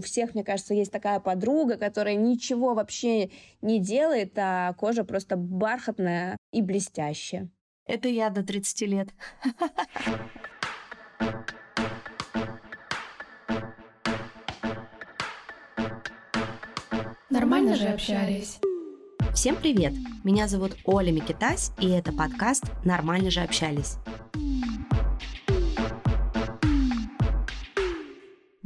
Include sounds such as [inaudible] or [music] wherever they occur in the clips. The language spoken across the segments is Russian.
у всех, мне кажется, есть такая подруга, которая ничего вообще не делает, а кожа просто бархатная и блестящая. Это я до 30 лет. [laughs] Нормально же общались. Всем привет! Меня зовут Оля Микитась, и это подкаст «Нормально же общались».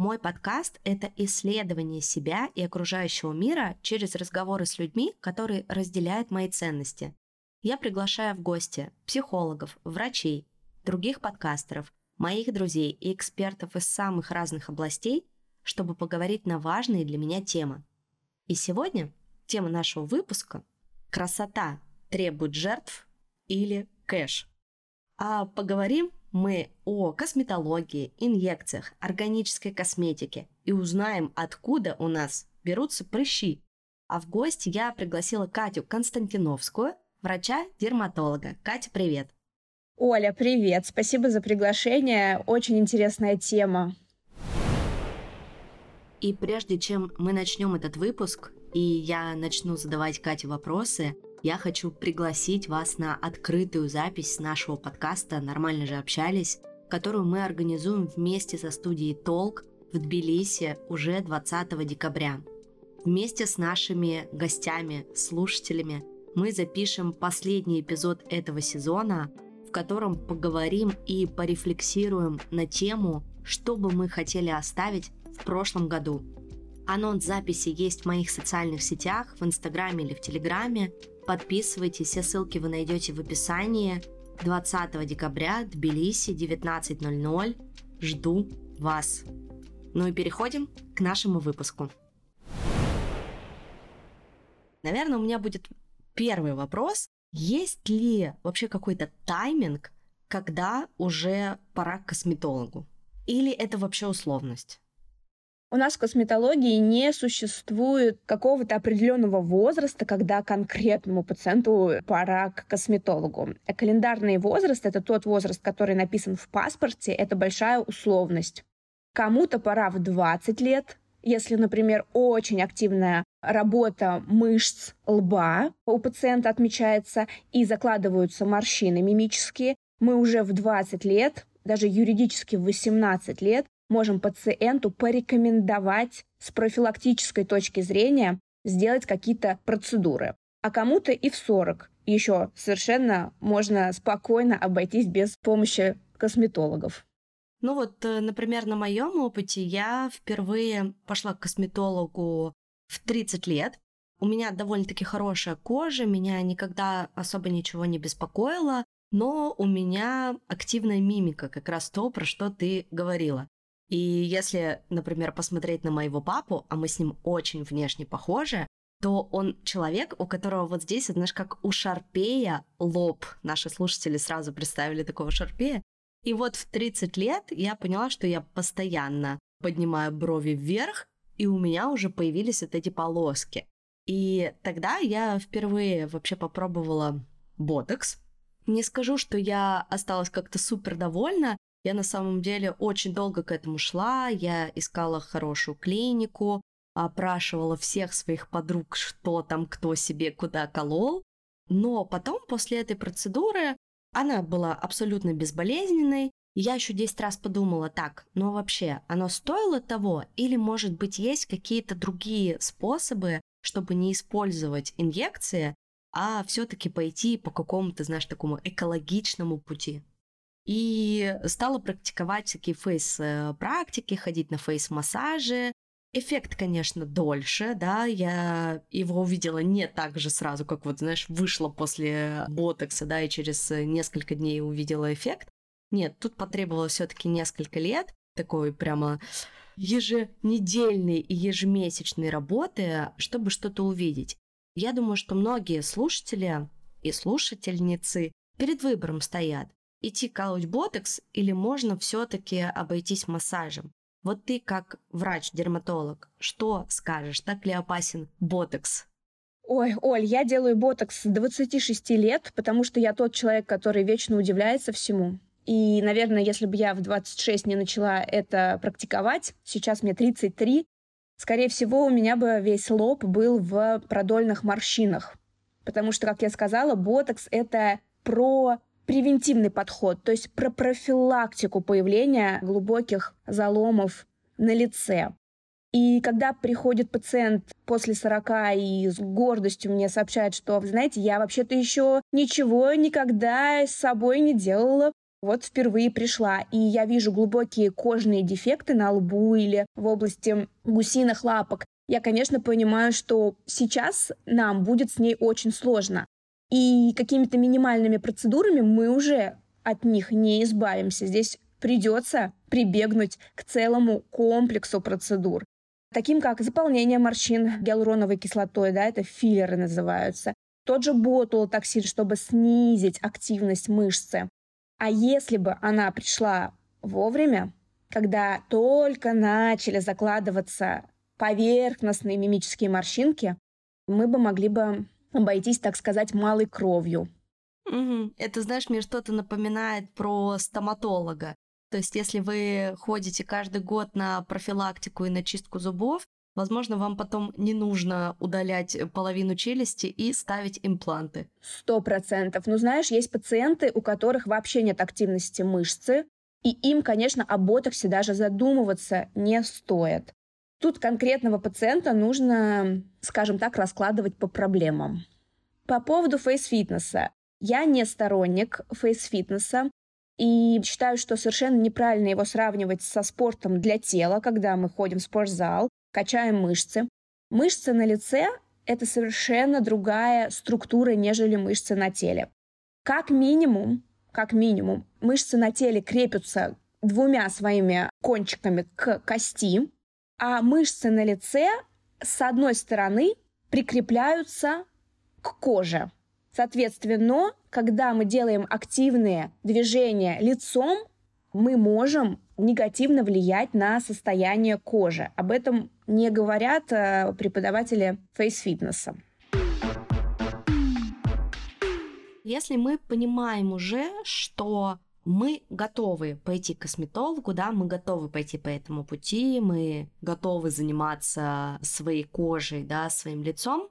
Мой подкаст — это исследование себя и окружающего мира через разговоры с людьми, которые разделяют мои ценности. Я приглашаю в гости психологов, врачей, других подкастеров, моих друзей и экспертов из самых разных областей, чтобы поговорить на важные для меня темы. И сегодня тема нашего выпуска – красота требует жертв или кэш. А поговорим мы о косметологии, инъекциях, органической косметике и узнаем, откуда у нас берутся прыщи. А в гости я пригласила Катю Константиновскую, врача-дерматолога. Катя, привет! Оля, привет! Спасибо за приглашение. Очень интересная тема. И прежде чем мы начнем этот выпуск, и я начну задавать Кате вопросы, я хочу пригласить вас на открытую запись нашего подкаста «Нормально же общались», которую мы организуем вместе со студией «Толк» в Тбилиси уже 20 декабря. Вместе с нашими гостями, слушателями мы запишем последний эпизод этого сезона, в котором поговорим и порефлексируем на тему, что бы мы хотели оставить в прошлом году. Анонс записи есть в моих социальных сетях, в Инстаграме или в Телеграме, Подписывайтесь, все ссылки вы найдете в описании. 20 декабря, Тбилиси, 19.00. Жду вас. Ну и переходим к нашему выпуску. Наверное, у меня будет первый вопрос. Есть ли вообще какой-то тайминг, когда уже пора к косметологу? Или это вообще условность? У нас в косметологии не существует какого-то определенного возраста, когда конкретному пациенту пора к косметологу. А календарный возраст — это тот возраст, который написан в паспорте, это большая условность. Кому-то пора в 20 лет, если, например, очень активная работа мышц лба у пациента отмечается и закладываются морщины мимические, мы уже в 20 лет, даже юридически в 18 лет можем пациенту порекомендовать с профилактической точки зрения сделать какие-то процедуры. А кому-то и в 40 еще совершенно можно спокойно обойтись без помощи косметологов. Ну вот, э, например, на моем опыте я впервые пошла к косметологу в 30 лет. У меня довольно-таки хорошая кожа, меня никогда особо ничего не беспокоило, но у меня активная мимика, как раз то, про что ты говорила. И если, например, посмотреть на моего папу, а мы с ним очень внешне похожи, то он человек, у которого вот здесь, знаешь, как у Шарпея лоб. Наши слушатели сразу представили такого Шарпея. И вот в 30 лет я поняла, что я постоянно поднимаю брови вверх, и у меня уже появились вот эти полоски. И тогда я впервые вообще попробовала ботокс. Не скажу, что я осталась как-то супер довольна, я на самом деле очень долго к этому шла, я искала хорошую клинику, опрашивала всех своих подруг, что там, кто себе куда колол. Но потом, после этой процедуры, она была абсолютно безболезненной. я еще 10 раз подумала, так, ну вообще, оно стоило того? Или, может быть, есть какие-то другие способы, чтобы не использовать инъекции, а все-таки пойти по какому-то, знаешь, такому экологичному пути? И стала практиковать всякие фейс-практики, ходить на фейс-массажи. Эффект, конечно, дольше, да, я его увидела не так же сразу, как вот, знаешь, вышла после ботокса, да, и через несколько дней увидела эффект. Нет, тут потребовалось все-таки несколько лет такой прямо еженедельной и ежемесячной работы, чтобы что-то увидеть. Я думаю, что многие слушатели и слушательницы перед выбором стоят идти колоть ботокс или можно все-таки обойтись массажем? Вот ты как врач-дерматолог, что скажешь, так ли опасен ботокс? Ой, Оль, я делаю ботокс с 26 лет, потому что я тот человек, который вечно удивляется всему. И, наверное, если бы я в 26 не начала это практиковать, сейчас мне 33, скорее всего, у меня бы весь лоб был в продольных морщинах. Потому что, как я сказала, ботокс — это про превентивный подход, то есть про профилактику появления глубоких заломов на лице. И когда приходит пациент после 40 и с гордостью мне сообщает, что, знаете, я вообще-то еще ничего никогда с собой не делала, вот впервые пришла, и я вижу глубокие кожные дефекты на лбу или в области гусиных лапок, я, конечно, понимаю, что сейчас нам будет с ней очень сложно. И какими-то минимальными процедурами мы уже от них не избавимся. Здесь придется прибегнуть к целому комплексу процедур, таким как заполнение морщин гиалуроновой кислотой, да, это филлеры называются, тот же ботулотоксин, чтобы снизить активность мышцы. А если бы она пришла вовремя, когда только начали закладываться поверхностные мимические морщинки, мы бы могли бы обойтись, так сказать, малой кровью. Угу. Это, знаешь, мне что-то напоминает про стоматолога. То есть, если вы ходите каждый год на профилактику и на чистку зубов, возможно, вам потом не нужно удалять половину челюсти и ставить импланты. Сто процентов. Ну, знаешь, есть пациенты, у которых вообще нет активности мышцы, и им, конечно, о ботоксе даже задумываться не стоит. Тут конкретного пациента нужно, скажем так, раскладывать по проблемам. По поводу фейс-фитнеса. Я не сторонник фейс-фитнеса и считаю, что совершенно неправильно его сравнивать со спортом для тела, когда мы ходим в спортзал, качаем мышцы. Мышцы на лице — это совершенно другая структура, нежели мышцы на теле. Как минимум, как минимум, мышцы на теле крепятся двумя своими кончиками к кости, а мышцы на лице с одной стороны прикрепляются к коже. Соответственно, когда мы делаем активные движения лицом, мы можем негативно влиять на состояние кожи. Об этом не говорят э, преподаватели фейс-фитнеса. Если мы понимаем уже, что мы готовы пойти к косметологу, да, мы готовы пойти по этому пути, мы готовы заниматься своей кожей, да, своим лицом.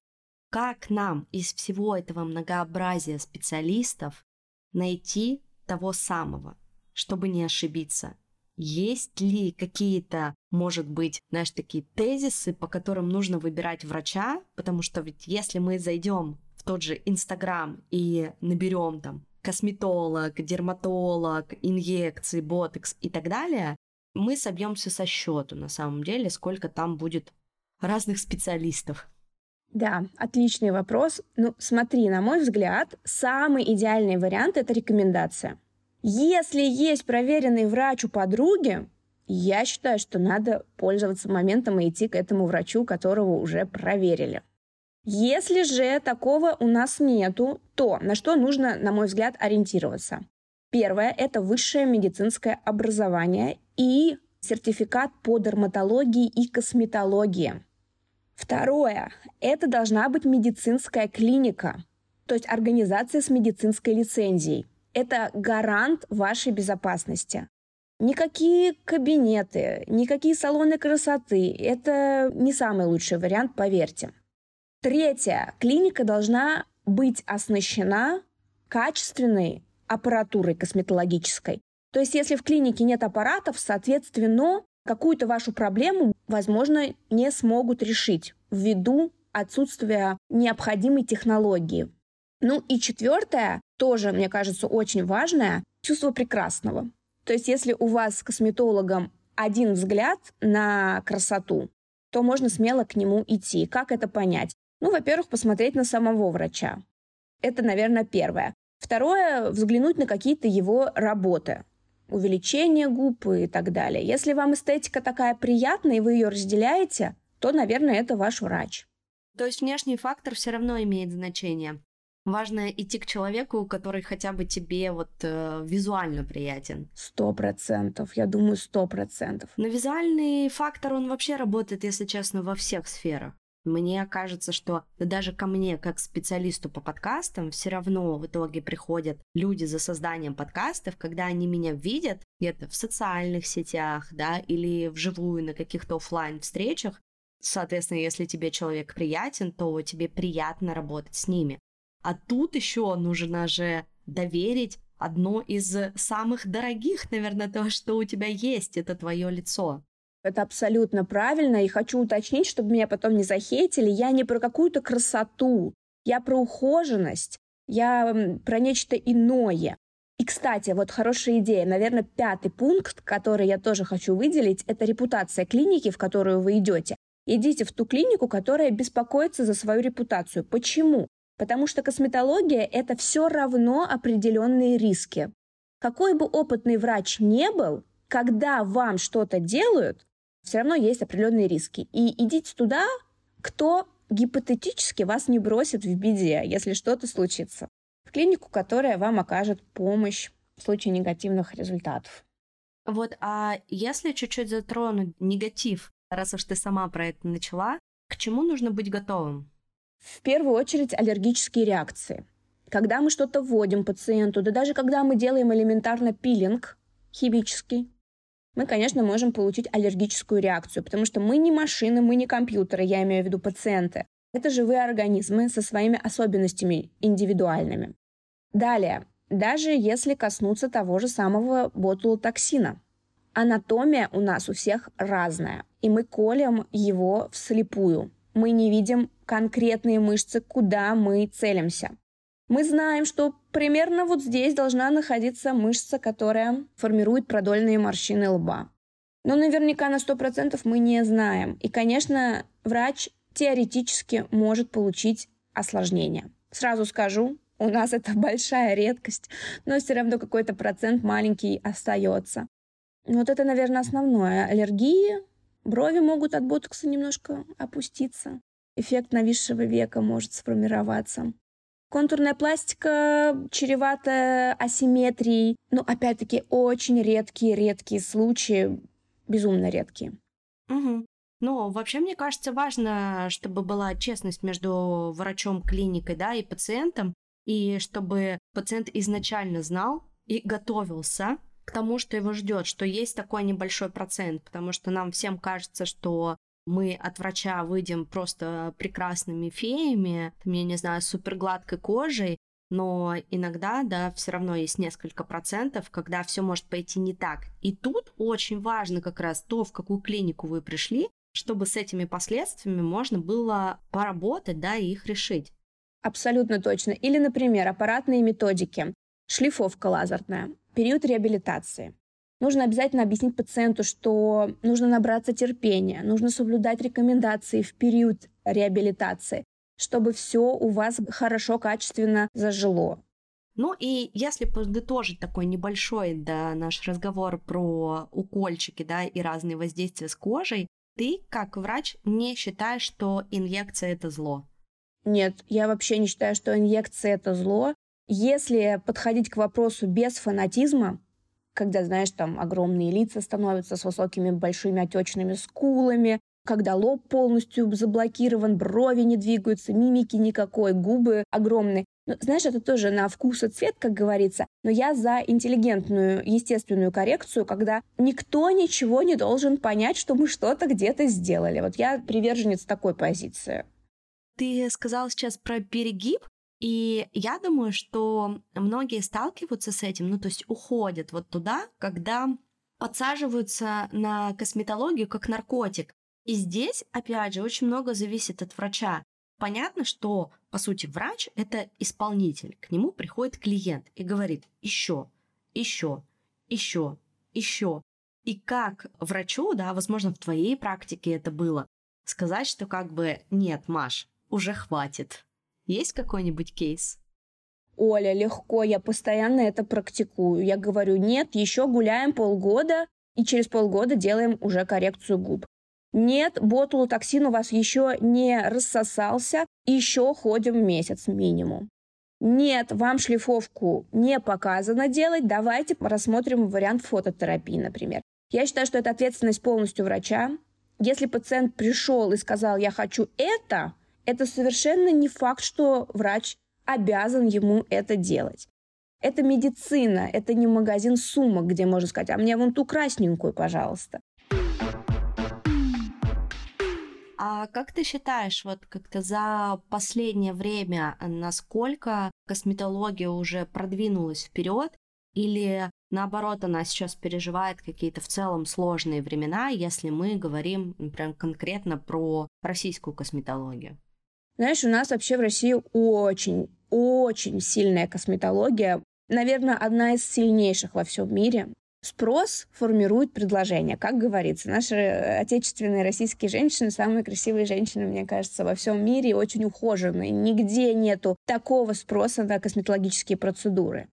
Как нам из всего этого многообразия специалистов найти того самого, чтобы не ошибиться? Есть ли какие-то, может быть, знаешь, такие тезисы, по которым нужно выбирать врача? Потому что ведь если мы зайдем в тот же Инстаграм и наберем там косметолог, дерматолог, инъекции, ботекс и так далее, мы собьемся со счету на самом деле, сколько там будет разных специалистов. Да, отличный вопрос. Ну, смотри, на мой взгляд, самый идеальный вариант – это рекомендация. Если есть проверенный врач у подруги, я считаю, что надо пользоваться моментом и идти к этому врачу, которого уже проверили. Если же такого у нас нету, то на что нужно, на мой взгляд, ориентироваться? Первое – это высшее медицинское образование и сертификат по дерматологии и косметологии. Второе – это должна быть медицинская клиника, то есть организация с медицинской лицензией. Это гарант вашей безопасности. Никакие кабинеты, никакие салоны красоты – это не самый лучший вариант, поверьте. Третье. Клиника должна быть оснащена качественной аппаратурой косметологической. То есть, если в клинике нет аппаратов, соответственно, какую-то вашу проблему, возможно, не смогут решить ввиду отсутствия необходимой технологии. Ну и четвертое, тоже, мне кажется, очень важное, чувство прекрасного. То есть, если у вас с косметологом один взгляд на красоту, то можно смело к нему идти. Как это понять? Ну, во-первых, посмотреть на самого врача. Это, наверное, первое. Второе, взглянуть на какие-то его работы. Увеличение губ и так далее. Если вам эстетика такая приятная, и вы ее разделяете, то, наверное, это ваш врач. То есть внешний фактор все равно имеет значение. Важно идти к человеку, который хотя бы тебе вот э, визуально приятен. Сто процентов, я думаю, сто процентов. Но визуальный фактор, он вообще работает, если честно, во всех сферах. Мне кажется, что даже ко мне, как специалисту по подкастам, все равно в итоге приходят люди за созданием подкастов, когда они меня видят где-то в социальных сетях, да, или вживую на каких-то офлайн встречах, Соответственно, если тебе человек приятен, то тебе приятно работать с ними. А тут еще нужно же доверить одно из самых дорогих, наверное, то, что у тебя есть, это твое лицо. Это абсолютно правильно, и хочу уточнить, чтобы меня потом не захейтили. Я не про какую-то красоту, я про ухоженность, я про нечто иное. И, кстати, вот хорошая идея. Наверное, пятый пункт, который я тоже хочу выделить, это репутация клиники, в которую вы идете. Идите в ту клинику, которая беспокоится за свою репутацию. Почему? Потому что косметология — это все равно определенные риски. Какой бы опытный врач не был, когда вам что-то делают, все равно есть определенные риски. И идите туда, кто гипотетически вас не бросит в беде, если что-то случится. В клинику, которая вам окажет помощь в случае негативных результатов. Вот, а если чуть-чуть затронуть негатив, раз уж ты сама про это начала, к чему нужно быть готовым? В первую очередь аллергические реакции. Когда мы что-то вводим пациенту, да даже когда мы делаем элементарно пилинг химический, мы, конечно, можем получить аллергическую реакцию, потому что мы не машины, мы не компьютеры, я имею в виду пациенты. Это живые организмы со своими особенностями индивидуальными. Далее, даже если коснуться того же самого ботулотоксина. Анатомия у нас у всех разная, и мы колем его вслепую. Мы не видим конкретные мышцы, куда мы целимся. Мы знаем, что примерно вот здесь должна находиться мышца, которая формирует продольные морщины лба. Но наверняка на 100% мы не знаем. И, конечно, врач теоретически может получить осложнение. Сразу скажу, у нас это [laughs] большая редкость, но все равно какой-то процент маленький остается. Вот это, наверное, основное. Аллергии, брови могут от ботокса немножко опуститься. Эффект нависшего века может сформироваться. Контурная пластика чревата асимметрией. Но, опять-таки, очень редкие-редкие случаи, безумно редкие. Угу. Но вообще, мне кажется, важно, чтобы была честность между врачом, клиникой, да, и пациентом, и чтобы пациент изначально знал и готовился к тому, что его ждет, что есть такой небольшой процент, потому что нам всем кажется, что мы от врача выйдем просто прекрасными феями, я не знаю, супер гладкой кожей, но иногда, да, все равно есть несколько процентов, когда все может пойти не так. И тут очень важно как раз то, в какую клинику вы пришли, чтобы с этими последствиями можно было поработать, да, и их решить. Абсолютно точно. Или, например, аппаратные методики, шлифовка лазерная, период реабилитации. Нужно обязательно объяснить пациенту, что нужно набраться терпения, нужно соблюдать рекомендации в период реабилитации, чтобы все у вас хорошо, качественно зажило. Ну и если подытожить такой небольшой да, наш разговор про укольчики да, и разные воздействия с кожей, ты, как врач, не считаешь, что инъекция это зло? Нет, я вообще не считаю, что инъекция это зло. Если подходить к вопросу без фанатизма, когда, знаешь, там огромные лица становятся с высокими большими отечными скулами, когда лоб полностью заблокирован, брови не двигаются, мимики никакой, губы огромные. Ну, знаешь, это тоже на вкус и цвет, как говорится, но я за интеллигентную, естественную коррекцию, когда никто ничего не должен понять, что мы что-то где-то сделали. Вот я приверженец такой позиции. Ты сказал сейчас про перегиб, и я думаю, что многие сталкиваются с этим, ну то есть уходят вот туда, когда подсаживаются на косметологию как наркотик. И здесь, опять же, очень много зависит от врача. Понятно, что, по сути, врач — это исполнитель. К нему приходит клиент и говорит еще, еще, еще, еще. И как врачу, да, возможно, в твоей практике это было, сказать, что как бы нет, Маш, уже хватит. Есть какой-нибудь кейс? Оля, легко, я постоянно это практикую. Я говорю, нет, еще гуляем полгода, и через полгода делаем уже коррекцию губ. Нет, ботулотоксин у вас еще не рассосался, еще ходим месяц минимум. Нет, вам шлифовку не показано делать, давайте рассмотрим вариант фототерапии, например. Я считаю, что это ответственность полностью врача. Если пациент пришел и сказал, я хочу это, это совершенно не факт, что врач обязан ему это делать. Это медицина, это не магазин сумок, где можно сказать, а мне вон ту красненькую, пожалуйста. А как ты считаешь, вот как-то за последнее время, насколько косметология уже продвинулась вперед, или наоборот, она сейчас переживает какие-то в целом сложные времена, если мы говорим прям конкретно про российскую косметологию? Знаешь, у нас вообще в России очень, очень сильная косметология. Наверное, одна из сильнейших во всем мире. Спрос формирует предложение, как говорится. Наши отечественные российские женщины самые красивые женщины, мне кажется, во всем мире и очень ухоженные. Нигде нету такого спроса на косметологические процедуры.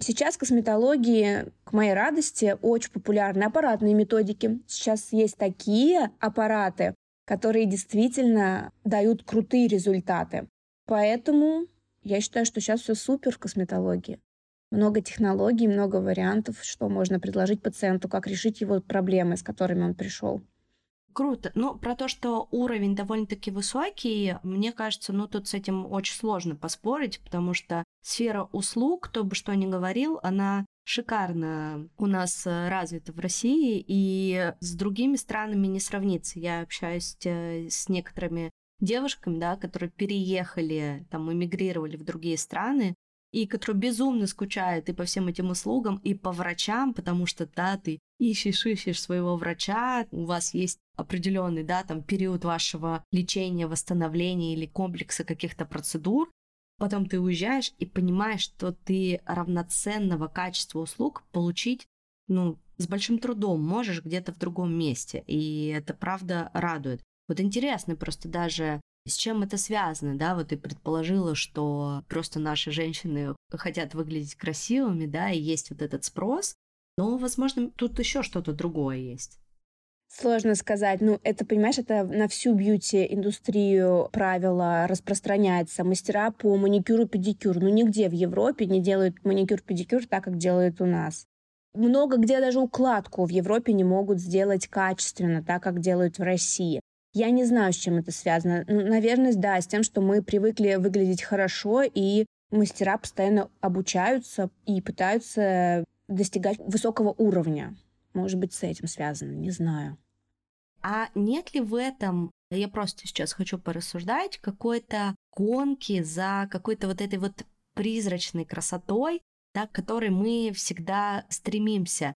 Сейчас косметологии, к моей радости, очень популярны аппаратные методики. Сейчас есть такие аппараты, которые действительно дают крутые результаты. Поэтому я считаю, что сейчас все супер в косметологии много технологий, много вариантов, что можно предложить пациенту, как решить его проблемы, с которыми он пришел. Круто. Ну, про то, что уровень довольно-таки высокий, мне кажется, ну, тут с этим очень сложно поспорить, потому что сфера услуг, кто бы что ни говорил, она шикарно у нас э, развита в России, и с другими странами не сравнится. Я общаюсь э, с некоторыми девушками, да, которые переехали, там, эмигрировали в другие страны, и который безумно скучает и по всем этим услугам, и по врачам, потому что, да, ты ищешь, ищешь своего врача, у вас есть определенный, да, там, период вашего лечения, восстановления или комплекса каких-то процедур, потом ты уезжаешь и понимаешь, что ты равноценного качества услуг получить, ну, с большим трудом можешь где-то в другом месте, и это правда радует. Вот интересно просто даже с чем это связано, да? Вот ты предположила, что просто наши женщины хотят выглядеть красивыми, да, и есть вот этот спрос, но, возможно, тут еще что-то другое есть. Сложно сказать. Ну, это, понимаешь, это на всю бьюти-индустрию правило распространяется. Мастера по маникюру-педикюру. Ну, нигде в Европе не делают маникюр-педикюр так, как делают у нас. Много где даже укладку в Европе не могут сделать качественно, так, как делают в России. Я не знаю, с чем это связано. Ну, наверное, да, с тем, что мы привыкли выглядеть хорошо, и мастера постоянно обучаются и пытаются достигать высокого уровня. Может быть, с этим связано, не знаю. А нет ли в этом, я просто сейчас хочу порассуждать, какой-то гонки за какой-то вот этой вот призрачной красотой, да, к которой мы всегда стремимся,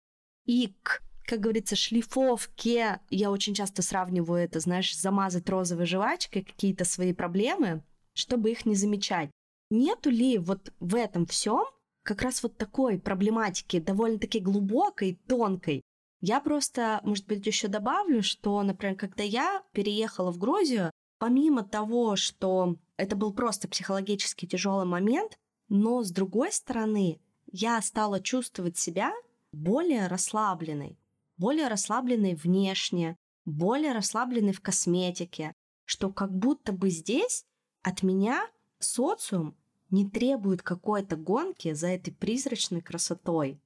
и к как говорится, шлифовке, я очень часто сравниваю это, знаешь, замазать розовой жвачкой какие-то свои проблемы, чтобы их не замечать. Нету ли вот в этом всем как раз вот такой проблематики, довольно-таки глубокой, тонкой? Я просто, может быть, еще добавлю, что, например, когда я переехала в Грузию, помимо того, что это был просто психологически тяжелый момент, но с другой стороны, я стала чувствовать себя более расслабленной более расслабленный внешне, более расслабленный в косметике, что как будто бы здесь от меня социум не требует какой-то гонки за этой призрачной красотой.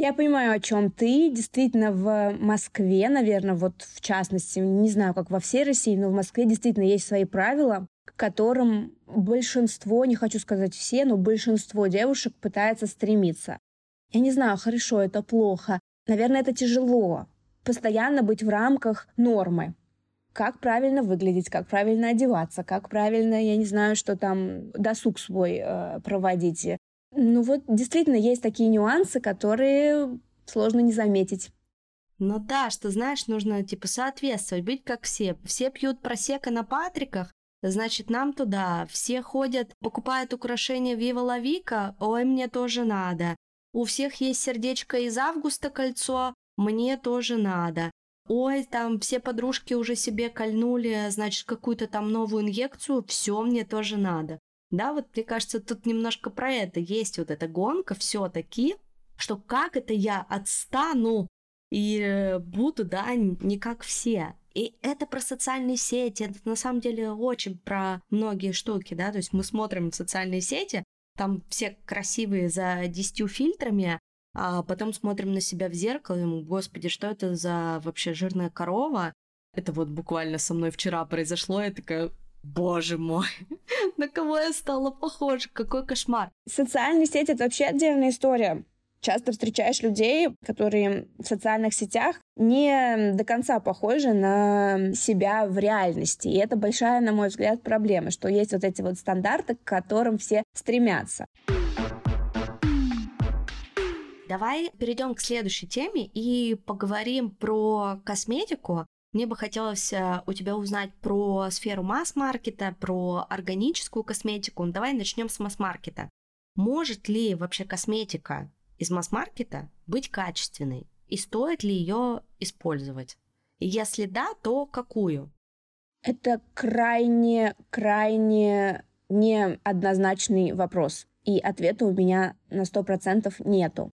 Я понимаю, о чем ты. Действительно, в Москве, наверное, вот в частности, не знаю, как во всей России, но в Москве действительно есть свои правила, к которым большинство, не хочу сказать все, но большинство девушек пытается стремиться. Я не знаю, хорошо это плохо, Наверное, это тяжело. Постоянно быть в рамках нормы. Как правильно выглядеть, как правильно одеваться, как правильно, я не знаю, что там, досуг свой э, проводить. Ну вот действительно есть такие нюансы, которые сложно не заметить. Ну да, что знаешь, нужно типа соответствовать, быть как все. Все пьют просека на Патриках, значит нам туда. Все ходят, покупают украшения Вива Лавика, ой, мне тоже надо. У всех есть сердечко из августа кольцо, мне тоже надо. Ой, там все подружки уже себе кольнули, значит, какую-то там новую инъекцию, все мне тоже надо. Да, вот мне кажется, тут немножко про это есть вот эта гонка все-таки, что как это я отстану и э, буду, да, не как все. И это про социальные сети, это на самом деле очень про многие штуки, да, то есть мы смотрим социальные сети, там все красивые за десятью фильтрами, а потом смотрим на себя в зеркало и думаем, господи, что это за вообще жирная корова? Это вот буквально со мной вчера произошло, я такая, боже мой, [laughs] на кого я стала похожа, какой кошмар. Социальные сети — это вообще отдельная история. часто встречаешь людей, которые в социальных сетях не до конца похожи на себя в реальности. И это большая, на мой взгляд, проблема, что есть вот эти вот стандарты, к которым все стремятся. Давай перейдем к следующей теме и поговорим про косметику. Мне бы хотелось э, у тебя узнать про сферу масс-маркета, про органическую косметику. Давай начнем с масс-маркета. Может ли вообще косметика из масс-маркета быть качественной? И стоит ли ее использовать? Если да, то какую? Это крайне, крайне неоднозначный вопрос. И ответа у меня на сто процентов нету.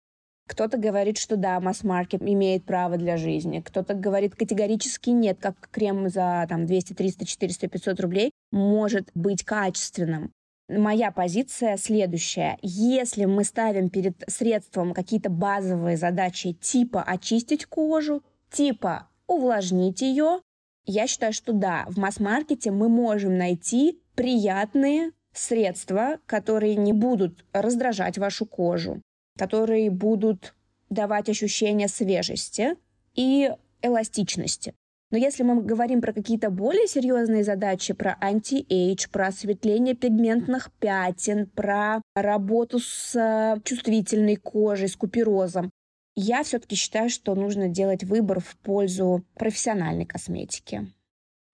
Кто-то говорит, что да, масс-маркет имеет право для жизни. Кто-то говорит категорически нет, как крем за там, 200, 300, 400, 500 рублей может быть качественным. Моя позиция следующая. Если мы ставим перед средством какие-то базовые задачи типа очистить кожу, типа увлажнить ее, я считаю, что да, в масс-маркете мы можем найти приятные средства, которые не будут раздражать вашу кожу, которые будут давать ощущение свежести и эластичности. Но если мы говорим про какие-то более серьезные задачи, про anti-age, про осветление пигментных пятен, про работу с э, чувствительной кожей, с куперозом, я все-таки считаю, что нужно делать выбор в пользу профессиональной косметики.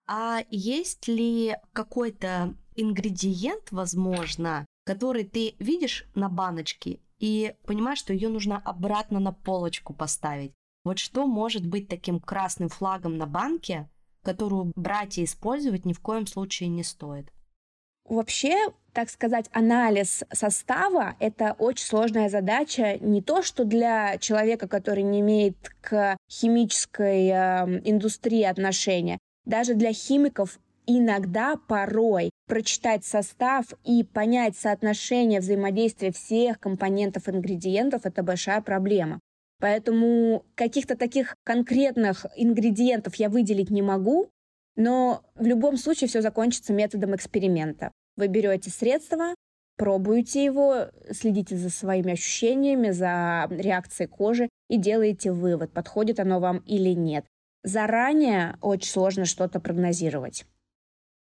А есть ли какой-то ингредиент, возможно, который ты видишь на баночке и понимаешь, что ее нужно обратно на полочку поставить. Вот что может быть таким красным флагом на банке, которую брать и использовать ни в коем случае не стоит? Вообще, так сказать, анализ состава — это очень сложная задача. Не то, что для человека, который не имеет к химической э, индустрии отношения. Даже для химиков иногда, порой, прочитать состав и понять соотношение взаимодействия всех компонентов ингредиентов – это большая проблема. Поэтому каких-то таких конкретных ингредиентов я выделить не могу, но в любом случае все закончится методом эксперимента. Вы берете средство, пробуете его, следите за своими ощущениями, за реакцией кожи и делаете вывод, подходит оно вам или нет. Заранее очень сложно что-то прогнозировать.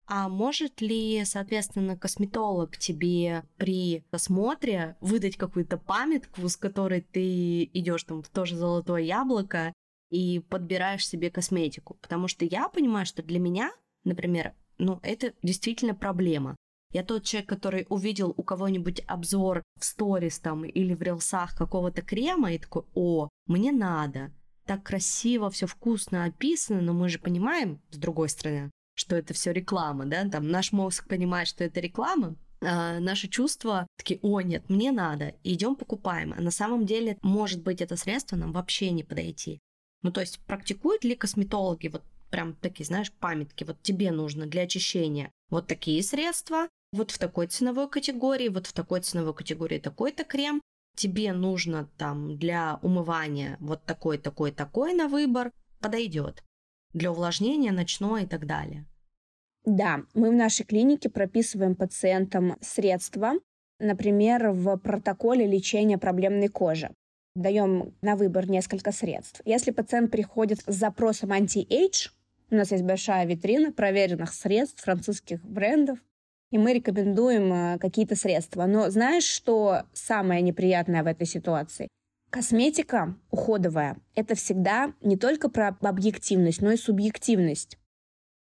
А может ли, соответственно, косметолог тебе при осмотре выдать какую-то памятку, с которой ты идешь там в то же золотое яблоко и подбираешь себе косметику? Потому что я понимаю, что для меня, например, ну, это действительно проблема. Я тот человек, который увидел у кого-нибудь обзор в сторис там или в рилсах какого-то крема и такой, о, мне надо. Так красиво, все вкусно описано, но мы же понимаем, с другой стороны, что это все реклама, да, там наш мозг понимает, что это реклама, а наши чувства такие, о, нет, мне надо, идем покупаем. А на самом деле, может быть, это средство нам вообще не подойти. Ну, то есть, практикуют ли косметологи вот прям такие, знаешь, памятки, вот тебе нужно для очищения вот такие средства, вот в такой ценовой категории, вот в такой ценовой категории такой-то крем, тебе нужно там для умывания вот такой, такой, такой на выбор, подойдет для увлажнения ночное и так далее. Да, мы в нашей клинике прописываем пациентам средства, например, в протоколе лечения проблемной кожи. Даем на выбор несколько средств. Если пациент приходит с запросом anti-age, у нас есть большая витрина проверенных средств французских брендов, и мы рекомендуем э, какие-то средства. Но знаешь, что самое неприятное в этой ситуации? Косметика уходовая — это всегда не только про объективность, но и субъективность.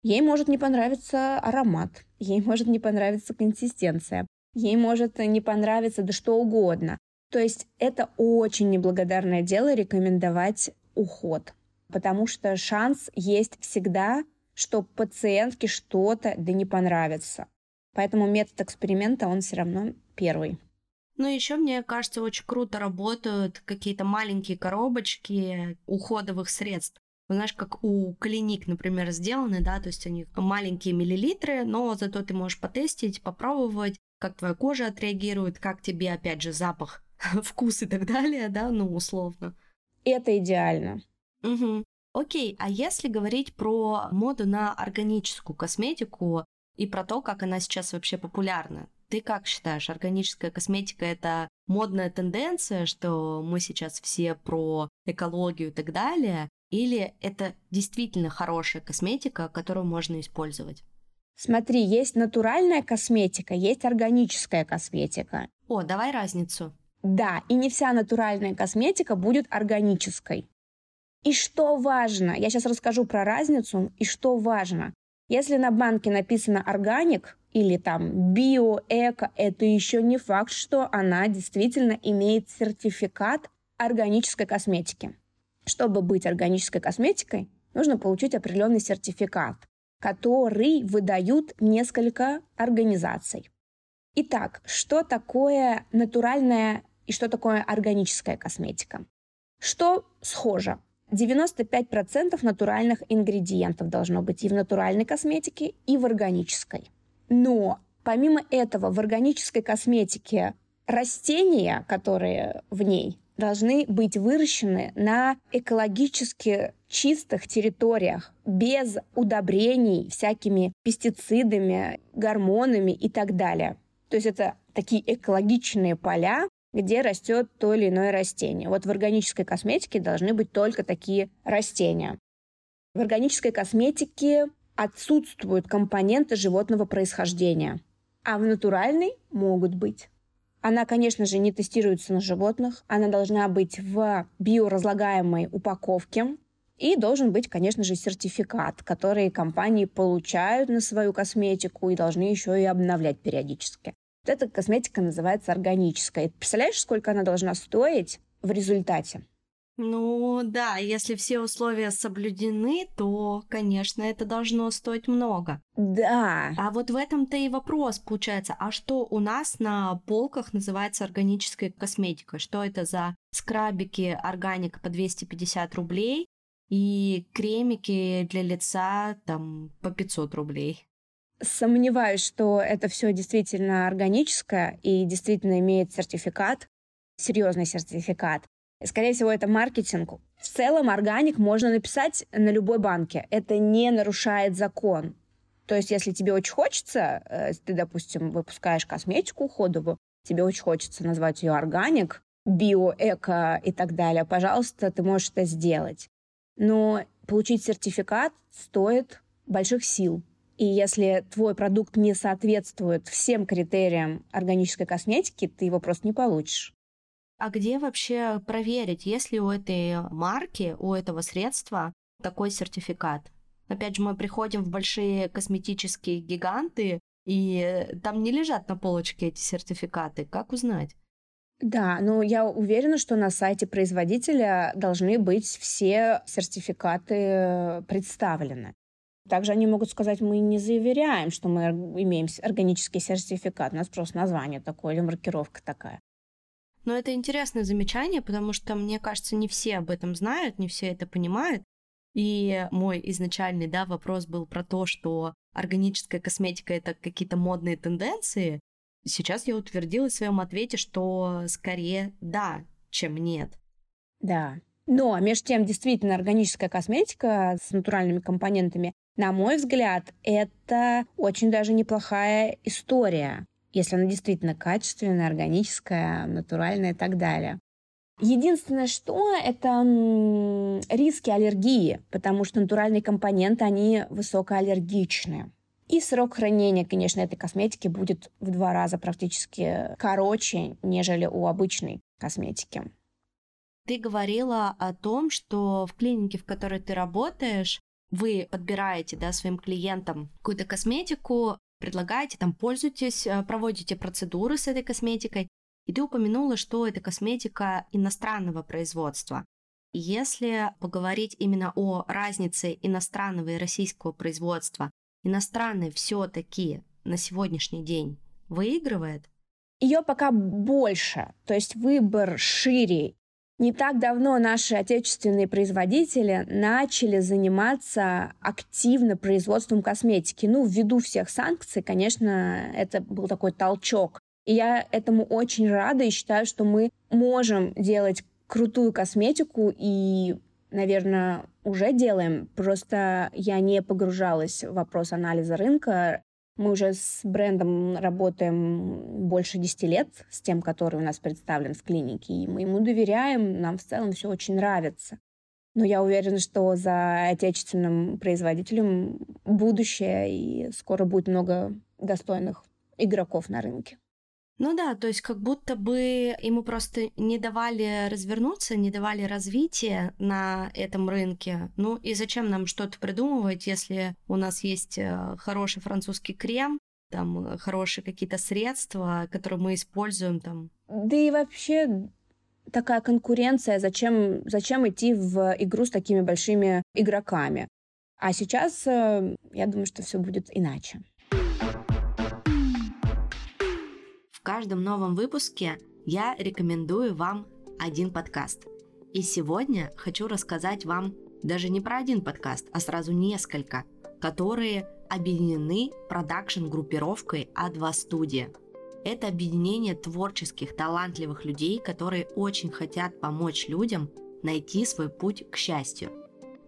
Ей может не понравиться аромат, ей может не понравиться консистенция, ей может не понравиться да что угодно. То есть это очень неблагодарное дело рекомендовать уход, потому что шанс есть всегда, что пациентке что-то да не понравится. Поэтому метод эксперимента, он все равно первый. Ну, еще, мне кажется, очень круто работают какие-то маленькие коробочки уходовых средств. Знаешь, как у клиник, например, сделаны, да, то есть они маленькие миллилитры, но зато ты можешь потестить, попробовать, как твоя кожа отреагирует, как тебе, опять же, запах, [laughs] вкус и так далее, да, ну, условно. Это идеально. Угу. Окей, а если говорить про моду на органическую косметику и про то, как она сейчас вообще популярна, Ты как считаешь, органическая косметика это модная тенденция, что мы сейчас все про экологию и так далее, или это действительно хорошая косметика, которую можно использовать? Смотри, есть натуральная косметика, есть органическая косметика. О, давай разницу. Да, и не вся натуральная косметика будет органической. И что важно, я сейчас расскажу про разницу, и что важно. Если на банке написано органик или там био, эко, это еще не факт, что она действительно имеет сертификат органической косметики. Чтобы быть органической косметикой, нужно получить определенный сертификат, который выдают несколько организаций. Итак, что такое натуральная и что такое органическая косметика? Что схоже? 95% натуральных ингредиентов должно быть и в натуральной косметике, и в органической. Но помимо этого в органической косметике растения, которые в ней, должны быть выращены на экологически чистых территориях, без удобрений, всякими пестицидами, гормонами и так далее. То есть это такие экологичные поля, где растет то или иное растение. Вот в органической косметике должны быть только такие растения. В органической косметике отсутствуют компоненты животного происхождения, а в натуральной могут быть. Она, конечно же, не тестируется на животных, она должна быть в биоразлагаемой упаковке, и должен быть, конечно же, сертификат, который компании получают на свою косметику и должны еще и обновлять периодически. Эта косметика называется органическая. Представляешь, сколько она должна стоить в результате? Ну да, если все условия соблюдены, то, конечно, это должно стоить много. Да. А вот в этом-то и вопрос получается. А что у нас на полках называется органической косметикой? Что это за скрабики органик по 250 рублей и кремики для лица там по 500 рублей? Сомневаюсь, что это все действительно органическое и действительно имеет сертификат, серьезный сертификат. Скорее всего, это маркетинг. В целом, органик можно написать на любой банке. Это не нарушает закон. То есть, если тебе очень хочется, э, ты, допустим, выпускаешь косметику уходовую, тебе очень хочется назвать ее органик, био, эко и так далее, пожалуйста, ты можешь это сделать. Но получить сертификат стоит больших сил. И если твой продукт не соответствует всем критериям органической косметики, ты его просто не получишь. А где вообще проверить, есть ли у этой марки, у этого средства такой сертификат? Опять же, мы приходим в большие косметические гиганты, и там не лежат на полочке эти сертификаты. Как узнать? Да, но я уверена, что на сайте производителя должны быть все сертификаты представлены. Также они могут сказать, мы не заверяем, что мы имеем органический сертификат, у нас просто название такое или маркировка такая. Но это интересное замечание, потому что, мне кажется, не все об этом знают, не все это понимают. И мой изначальный да, вопрос был про то, что органическая косметика — это какие-то модные тенденции. Сейчас я утвердила в своем ответе, что скорее да, чем нет. Да. Но, между тем, действительно, органическая косметика с натуральными компонентами на мой взгляд, это очень даже неплохая история, если она действительно качественная, органическая, натуральная и так далее. Единственное, что это риски аллергии, потому что натуральные компоненты, они высокоаллергичны. И срок хранения, конечно, этой косметики будет в два раза практически короче, нежели у обычной косметики. Ты говорила о том, что в клинике, в которой ты работаешь, вы подбираете да, своим клиентам какую-то косметику, предлагаете, там, пользуйтесь, э, проводите процедуры с этой косметикой, и ты упомянула, что это косметика иностранного производства. Если поговорить именно о разнице иностранного и российского производства, иностранный все-таки на сегодняшний день выигрывает? Ее пока больше, то есть выбор шире не так давно наши отечественные производители начали заниматься активно производством косметики. Ну, ввиду всех санкций, конечно, это был такой толчок. И я этому очень рада и считаю, что мы можем делать крутую косметику и, наверное, уже делаем. Просто я не погружалась в вопрос анализа рынка Мы уже с брендом работаем больше 10 лет, с тем, который у нас представлен в клинике, и мы ему доверяем, нам в целом все очень нравится. Но я уверена, что за отечественным производителем будущее, и скоро будет много достойных игроков на рынке. Ну да, то есть как будто бы ему просто не давали развернуться, не давали развития на этом рынке. Ну и зачем нам что-то придумывать, если у нас есть э, хороший французский крем, там э, хорошие какие-то средства, которые мы используем там. Да и вообще такая конкуренция, зачем, зачем идти в игру с такими большими игроками. А сейчас, э, я думаю, что все будет иначе. Каждом новом выпуске я рекомендую вам один подкаст. И сегодня хочу рассказать вам даже не про один подкаст, а сразу несколько, которые объединены продакшн-группировкой А2 Студия. Это объединение творческих, талантливых людей, которые очень хотят помочь людям найти свой путь к счастью.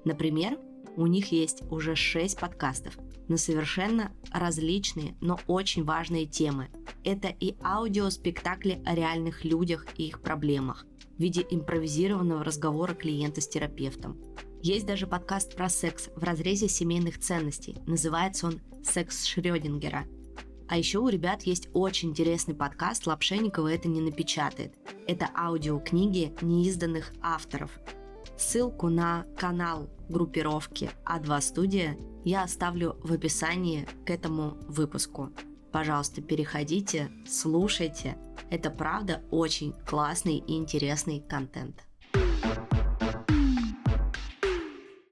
Например, у них есть уже 6 подкастов на совершенно различные, но очень важные темы. Это и аудиоспектакли о реальных людях и их проблемах в виде импровизированного разговора клиента с терапевтом. Есть даже подкаст про секс в разрезе семейных ценностей. Называется он «Секс Шрёдингера». А еще у ребят есть очень интересный подкаст «Лапшенникова это не напечатает». Это аудиокниги неизданных авторов. Ссылку на канал группировки А2 Студия я оставлю в описании к этому выпуску. Пожалуйста, переходите, слушайте. Это правда очень классный и интересный контент.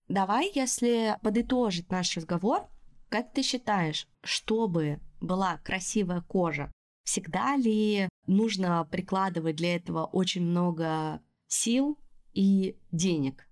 Давай, если подытожить наш разговор, как ты считаешь, чтобы была красивая кожа, всегда ли нужно прикладывать для этого очень много сил и денег?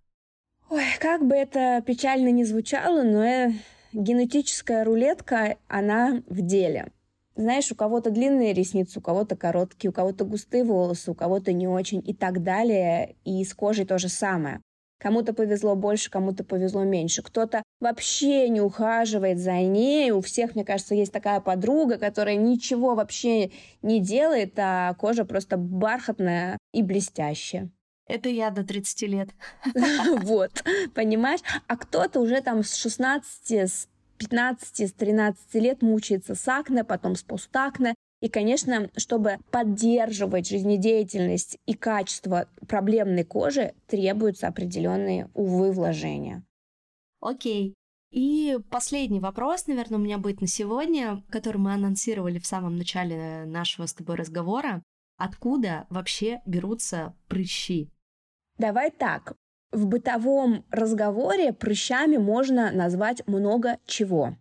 Ой, как бы это печально не звучало, но э, генетическая рулетка, она в деле. Знаешь, у кого-то длинные ресницы, у кого-то короткие, у кого-то густые волосы, у кого-то не очень и так далее. И с кожей то же самое. Кому-то повезло больше, кому-то повезло меньше. Кто-то вообще не ухаживает за ней. У всех, мне кажется, есть такая подруга, которая ничего вообще не делает, а кожа просто бархатная и блестящая. Это я до 30 лет. [laughs] [laughs] Вот, понимаешь? А кто-то уже там с 16, с 15, с 13 лет мучается с акне, потом с постакне. И, конечно, чтобы поддерживать жизнедеятельность и качество проблемной кожи, требуются определенные, увы, вложения. Окей. И последний вопрос, наверное, у меня будет на сегодня, который мы анонсировали в самом начале нашего с тобой разговора. Откуда вообще берутся прыщи? Давай так. В бытовом разговоре прыщами можно назвать много чего.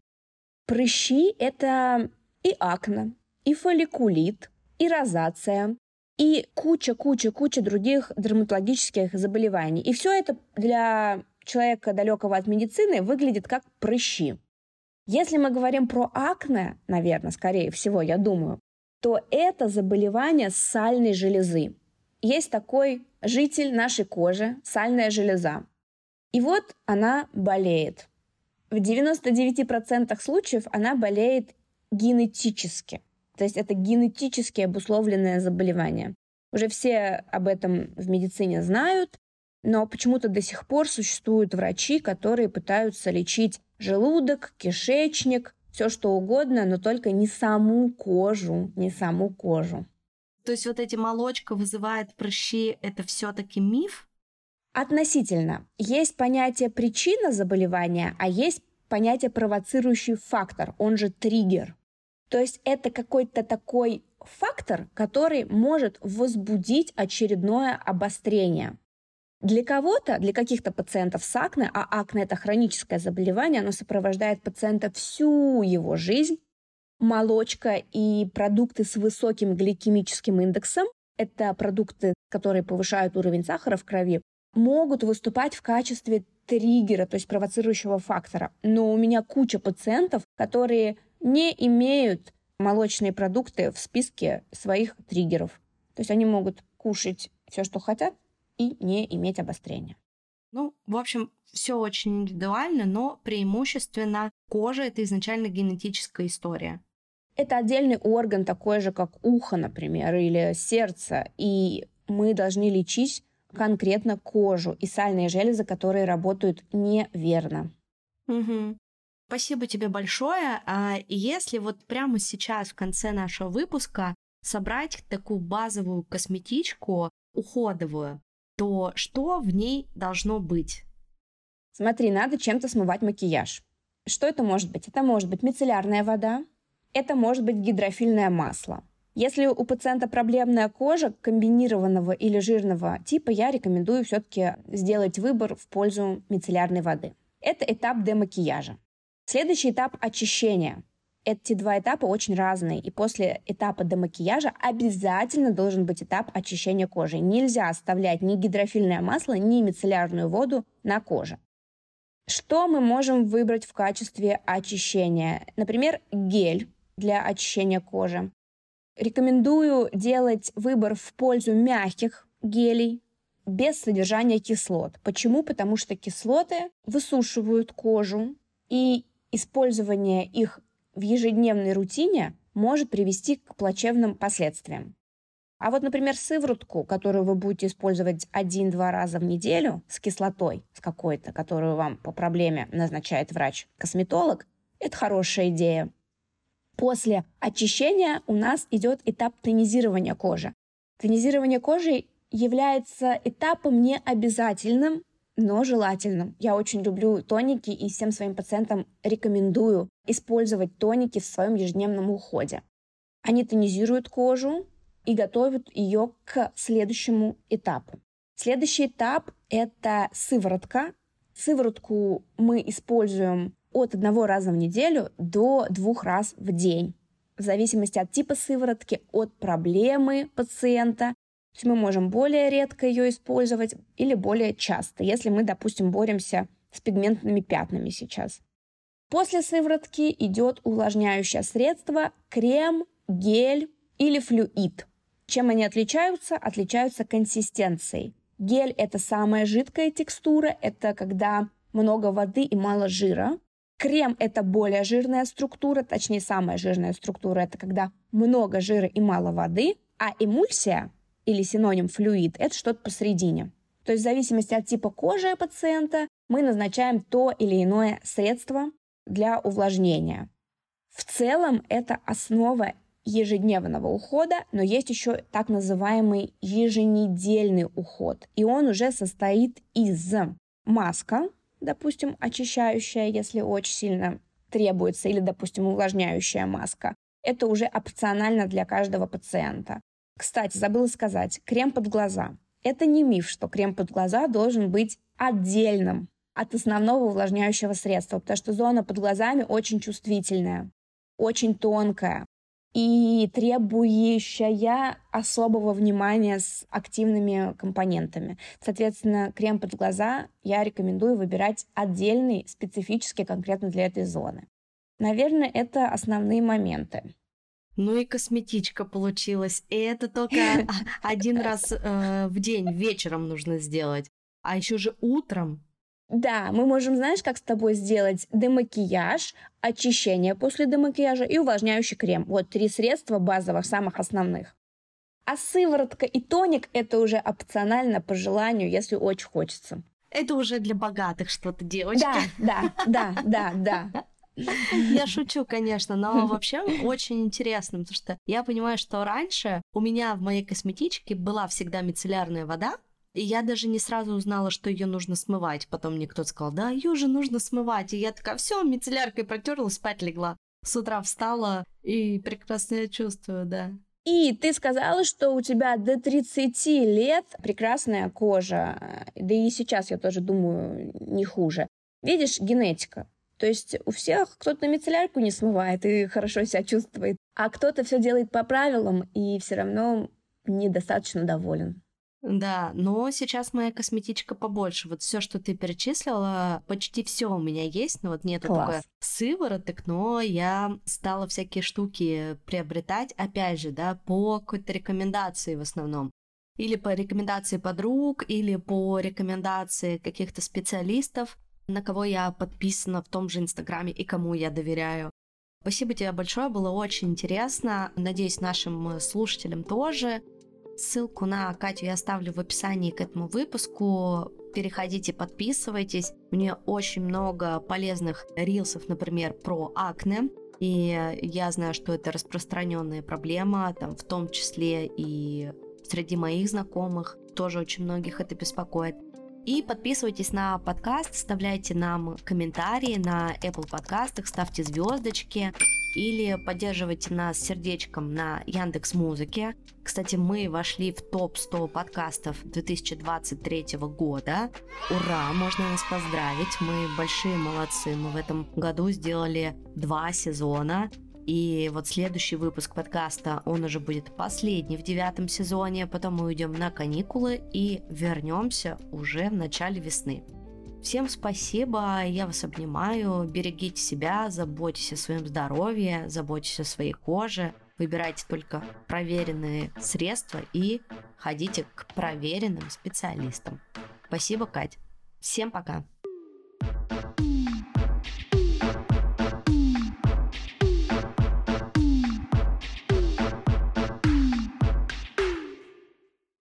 Прыщи – это и акне, и фолликулит, и розация, и куча-куча-куча других дерматологических заболеваний. И все это для человека далекого от медицины выглядит как прыщи. Если мы говорим про акне, наверное, скорее всего, я думаю, то это заболевание сальной железы. Есть такой житель нашей кожи, сальная железа. И вот она болеет. В 99% случаев она болеет генетически. То есть это генетически обусловленное заболевание. Уже все об этом в медицине знают, но почему-то до сих пор существуют врачи, которые пытаются лечить желудок, кишечник, все что угодно, но только не саму кожу, не саму кожу. То есть вот эти молочка вызывает прыщи, это все-таки миф? Относительно. Есть понятие причина заболевания, а есть понятие провоцирующий фактор, он же триггер. То есть это какой-то такой фактор, который может возбудить очередное обострение. Для кого-то, для каких-то пациентов с акне, а акне – это хроническое заболевание, оно сопровождает пациента всю его жизнь, молочка и продукты с высоким гликемическим индексом, это продукты, которые повышают уровень сахара в крови, могут выступать в качестве триггера, то есть провоцирующего фактора. Но у меня куча пациентов, которые не имеют молочные продукты в списке своих триггеров. То есть они могут кушать все, что хотят, и не иметь обострения. Ну, в общем, все очень индивидуально, но преимущественно кожа это изначально генетическая история. Это отдельный орган, такой же, как ухо, например, или сердце. И мы должны лечить конкретно кожу и сальные железы, которые работают неверно. Угу. Спасибо тебе большое. А если вот прямо сейчас, в конце нашего выпуска, собрать такую базовую косметичку уходовую, то что в ней должно быть? Смотри, надо чем-то смывать макияж. Что это может быть? Это может быть мицеллярная вода, это может быть гидрофильное масло. Если у пациента проблемная кожа комбинированного или жирного типа, я рекомендую все-таки сделать выбор в пользу мицеллярной воды. Это этап демакияжа. Следующий этап очищения. Эти два этапа очень разные, и после этапа демакияжа обязательно должен быть этап очищения кожи. Нельзя оставлять ни гидрофильное масло, ни мицеллярную воду на коже. Что мы можем выбрать в качестве очищения? Например, гель для очищения кожи. Рекомендую делать выбор в пользу мягких гелей без содержания кислот. Почему? Потому что кислоты высушивают кожу, и использование их в ежедневной рутине может привести к плачевным последствиям. А вот, например, сыворотку, которую вы будете использовать один-два раза в неделю с кислотой, с какой-то, которую вам по проблеме назначает врач-косметолог, это хорошая идея. После очищения у нас идет этап тонизирования кожи. Тонизирование кожи является этапом необязательным, но желательным. Я очень люблю тоники и всем своим пациентам рекомендую использовать тоники в своем ежедневном уходе. Они тонизируют кожу и готовят ее к следующему этапу. Следующий этап – это сыворотка. Сыворотку мы используем от одного раза в неделю до двух раз в день. В зависимости от типа сыворотки, от проблемы пациента. То есть мы можем более редко ее использовать или более часто, если мы, допустим, боремся с пигментными пятнами сейчас. После сыворотки идет увлажняющее средство, крем, гель или флюид. Чем они отличаются? Отличаются консистенцией. Гель – это самая жидкая текстура, это когда много воды и мало жира. Крем – это более жирная структура, точнее, самая жирная структура – это когда много жира и мало воды, а эмульсия или синоним флюид – это что-то посередине. То есть в зависимости от типа кожи пациента мы назначаем то или иное средство для увлажнения. В целом это основа ежедневного ухода, но есть еще так называемый еженедельный уход. И он уже состоит из маска, допустим, очищающая, если очень сильно требуется, или, допустим, увлажняющая маска. Это уже опционально для каждого пациента. Кстати, забыла сказать, крем под глаза. Это не миф, что крем под глаза должен быть отдельным от основного увлажняющего средства, потому что зона под глазами очень чувствительная, очень тонкая и требующая особого внимания с активными компонентами. Соответственно, крем под глаза я рекомендую выбирать отдельный, специфический конкретно для этой зоны. Наверное, это основные моменты. Ну и косметичка получилась. И это только [laughs] один раз э, в день вечером нужно сделать. А еще же утром да, мы можем, знаешь, как с тобой сделать демакияж, очищение после демакияжа и увлажняющий крем. Вот три средства базовых, самых основных. А сыворотка и тоник – это уже опционально по желанию, если очень хочется. Это уже для богатых что-то, девочки. Да, [laughs] да, да, да, да. Я шучу, конечно, но [laughs] вообще очень интересно, потому что я понимаю, что раньше у меня в моей косметичке была всегда мицеллярная вода, и я даже не сразу узнала, что ее нужно смывать. Потом мне кто-то сказал, да, ее же нужно смывать. И я такая, все, мицелляркой протерла, спать легла. С утра встала и прекрасно я чувствую, да. И ты сказала, что у тебя до 30 лет прекрасная кожа. Да и сейчас, я тоже думаю, не хуже. Видишь, генетика. То есть у всех кто-то мицеллярку не смывает и хорошо себя чувствует, а кто-то все делает по правилам и все равно недостаточно доволен. Да, но сейчас моя косметичка побольше. Вот все, что ты перечислила, почти все у меня есть, но вот нету Класс. только сывороток, но я стала всякие штуки приобретать, опять же, да, по какой-то рекомендации в основном. или по рекомендации подруг, или по рекомендации каких-то специалистов, на кого я подписана в том же Инстаграме и кому я доверяю. Спасибо тебе большое, было очень интересно. Надеюсь, нашим слушателям тоже. Ссылку на Катю я оставлю в описании к этому выпуску. Переходите, подписывайтесь. У нее очень много полезных рилсов, например, про акне. И я знаю, что это распространенная проблема, там, в том числе и среди моих знакомых. Тоже очень многих это беспокоит. И подписывайтесь на подкаст, оставляйте нам комментарии на Apple подкастах, ставьте звездочки или поддерживайте нас сердечком на Яндекс Музыке. Кстати, мы вошли в топ-100 подкастов 2023 года. Ура, можно нас поздравить, мы большие молодцы. Мы в этом году сделали два сезона, и вот следующий выпуск подкаста, он уже будет последний в девятом сезоне, потом мы уйдем на каникулы и вернемся уже в начале весны. Всем спасибо, я вас обнимаю, берегите себя, заботьтесь о своем здоровье, заботьтесь о своей коже, выбирайте только проверенные средства и ходите к проверенным специалистам. Спасибо, Кать. Всем пока. thank you